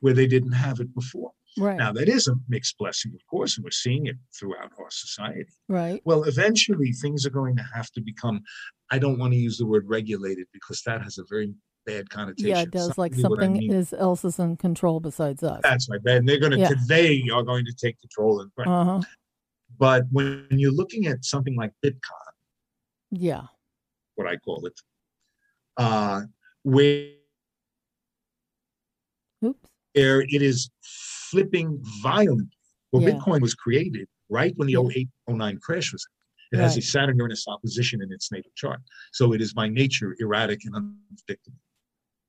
where they didn't have it before. Right. Now that is a mixed blessing, of course, and we're seeing it throughout our society. right. Well, eventually things are going to have to become, I don't want to use the word regulated because that has a very bad connotation. Yeah, it does. Not Like what I something mean. is else is in control besides us. That's right. And they're going to, Yeah. they are going to take control. And, Uh huh. But when you're looking at something like Bitcoin, Yeah. what I call it, uh, where Oops. where it is flipping violently. Well, Yeah. Bitcoin was created right when the Yeah. 08, 09 crash was. It has a Right. Saturn Uranus opposition in its natal chart. So it is by nature erratic and unpredictable.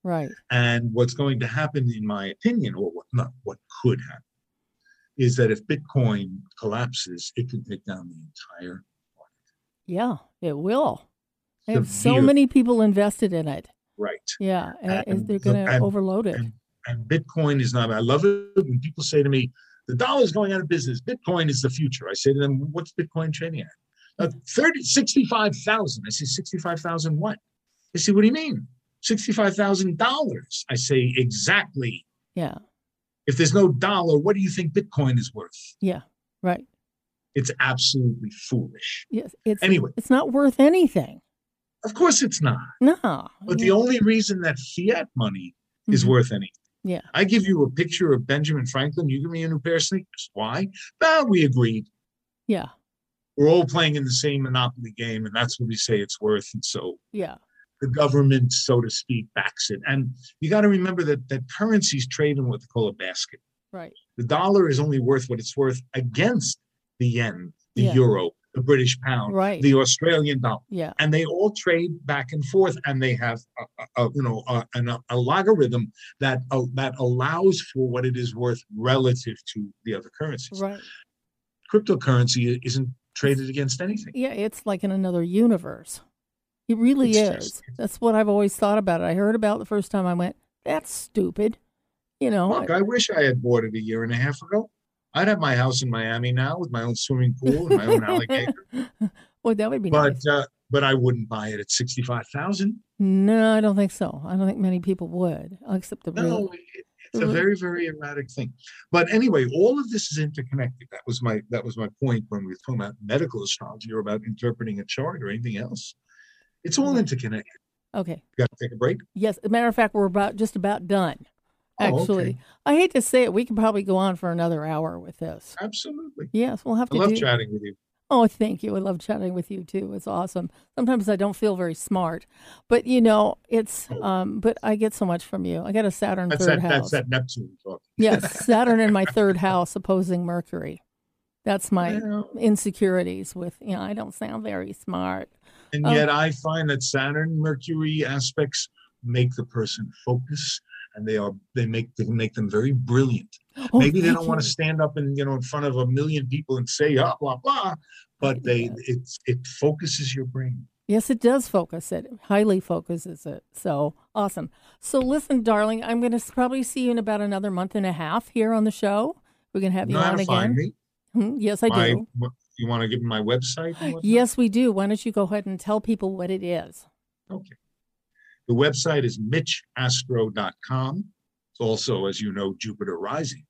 Right. And what's going to happen, in my opinion, or what not what could happen, is that if Bitcoin collapses, it can take down the entire Yeah, it will. They have so many people invested in it. right. Yeah, and, and they're going to overload it. And, and Bitcoin is not. I love it when people say to me, "The dollar's going out of business. Bitcoin is the future." I say to them, "What's Bitcoin trading at?" Uh, 30, 65,000. I say, 65,000 what? They say, what do you mean? $65,000. I say, exactly. Yeah, If there's no dollar, what do you think Bitcoin is worth? yeah, right. It's absolutely foolish. Yes, it's Anyway. it's not worth anything. Of course it's not. No. But the only reason that fiat money is Mhm. worth anything. Yeah. I give you a picture of Benjamin Franklin. You give me a new pair of sneakers. Why? Well, we agreed. Yeah, We're all playing in the same monopoly game, and that's what we say it's worth. And so yeah, the government, so to speak, backs it. And you got to remember that that currencies trade in what they call a basket. right. The dollar is only worth what it's worth against the yen, the Yeah. euro, the British pound, Right. the Australian dollar. Yeah, and they all trade back and forth and they have a, a- a, you know a, an- a logarithm that uh, that allows for what it is worth relative to the other currencies right. cryptocurrency isn't traded against anything Yeah, it's like in another universe. It really It's is. just- That's what I've always thought about it. I heard about it the first time I went, that's stupid. You know, look i wish i had bought it a year and a half ago i'd have my house in miami now with my own swimming pool and my own alligator well, that would be but nice. uh, but i wouldn't buy it at 65000 No, I don't think so. I don't think many people would, except the real. No, it, it's a very, very erratic thing. But anyway, all of this is interconnected. That was my that was my point when we were talking about medical astrology or about interpreting a chart or anything else. It's all interconnected. Okay. You got to take a break. Yes. Matter of fact, we're about just about done. Oh, Actually, okay. I hate to say it, we could probably go on for another hour with this. Absolutely. Yes, we'll have I to love do. chatting with you. Oh, thank you. I love chatting with you too. It's awesome. Sometimes I don't feel very smart, but you know, it's. Um, but I get so much from you. I got a Saturn That's third that. house. That's that Neptune talk. yes, Saturn in my third house opposing Mercury. That's my Well, insecurities with. You know, I don't sound very smart. And Oh. yet, I find that Saturn, Mercury aspects make the person focus, and they are they make they make them very brilliant. Oh, Maybe they don't want to stand up and you know in front of a million people and say ah, blah blah, but they yes. it's it focuses your brain. Yes, it does focus it. Highly focuses it. So awesome. So listen, darling, I'm going to probably see you in about another month and a half here on the show. We're going to have you on again. me. Hmm, Yes, I My- do. You want to give them my website? Yes, we do. Why don't you go ahead and tell people what it is? Okay. The website is mitchastro.com. It's also, as you know, Jupiter Rising.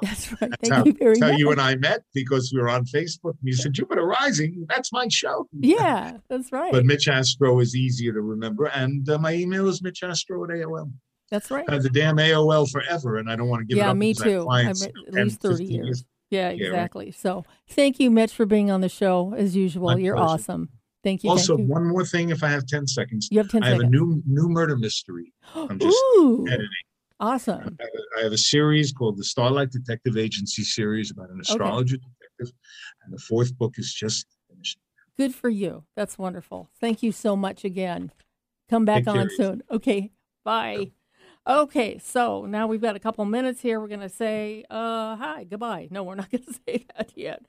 That's right. That's Thank how, you very that's how you and I met because we were on Facebook. And you said Jupiter Rising. That's my show. yeah, that's right. But Mitch Astro is easier to remember, and uh, my email is mitchastro at AOL. that's right. Had the damn AOL forever, and I don't want to give it Yeah, me because I have too. Clients at least 30 15 years. Yeah, exactly. So thank you, Mitch, for being on the show as usual. My You're pleasure. awesome. Thank you. Also, thank you. one more thing, if I have ten seconds, You have 10 I have a new new murder mystery. I'm just Ooh, editing. awesome. I have, a, I have a series called the Starlight Detective Agency series about an astrologer detective, and the fourth book is just finished. Good for you. That's wonderful. Thank you so much again. Come back Take on soon. Okay. Bye. Okay, so now we've got a couple minutes here. We're going to say uh, hi, goodbye. No, we're not going to say that yet.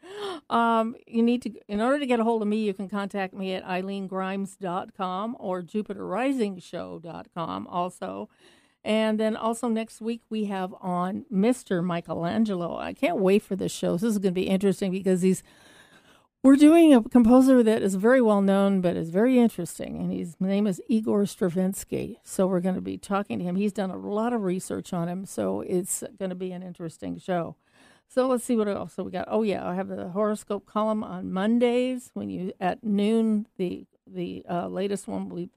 Um, you need to, in order to get a hold of me, you can contact me at eileengrimes.com or jupiterrisingshow.com also. And then also next week we have on Mr. Michelangelo. I can't wait for this show. This is going to be interesting because he's we're doing a composer that is very well known, but is very interesting, and his name is Igor Stravinsky. So we're going to be talking to him. He's done a lot of research on him, so it's going to be an interesting show. So let's see what else we got. Oh yeah, I have the horoscope column on Mondays when you at noon. The the uh, latest one will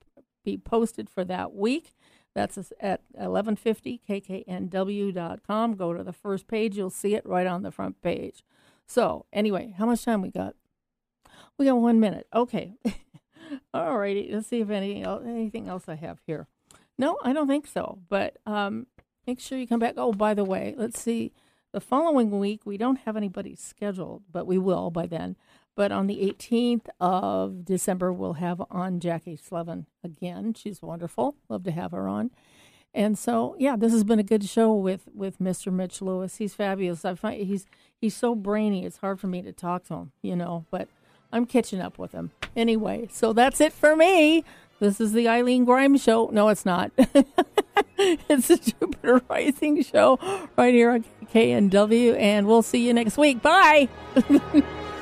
be posted for that week. That's at 1150 kknw.com. Go to the first page, you'll see it right on the front page. So anyway, how much time we got? We got one minute. Okay. All righty. Let's see if any anything else I have here. No, I don't think so. But um, make sure you come back. Oh, by the way, let's see. The following week we don't have anybody scheduled, but we will by then. But on the 18th of December, we'll have on Jackie Slevin again. She's wonderful. Love to have her on. And so, yeah, this has been a good show with with Mr. Mitch Lewis. He's fabulous. I find he's he's so brainy. It's hard for me to talk to him, you know, but I'm catching up with him. Anyway, so that's it for me. This is the Eileen Grimes show. No, it's not. it's the Jupiter Rising show right here on KNW, and we'll see you next week. Bye.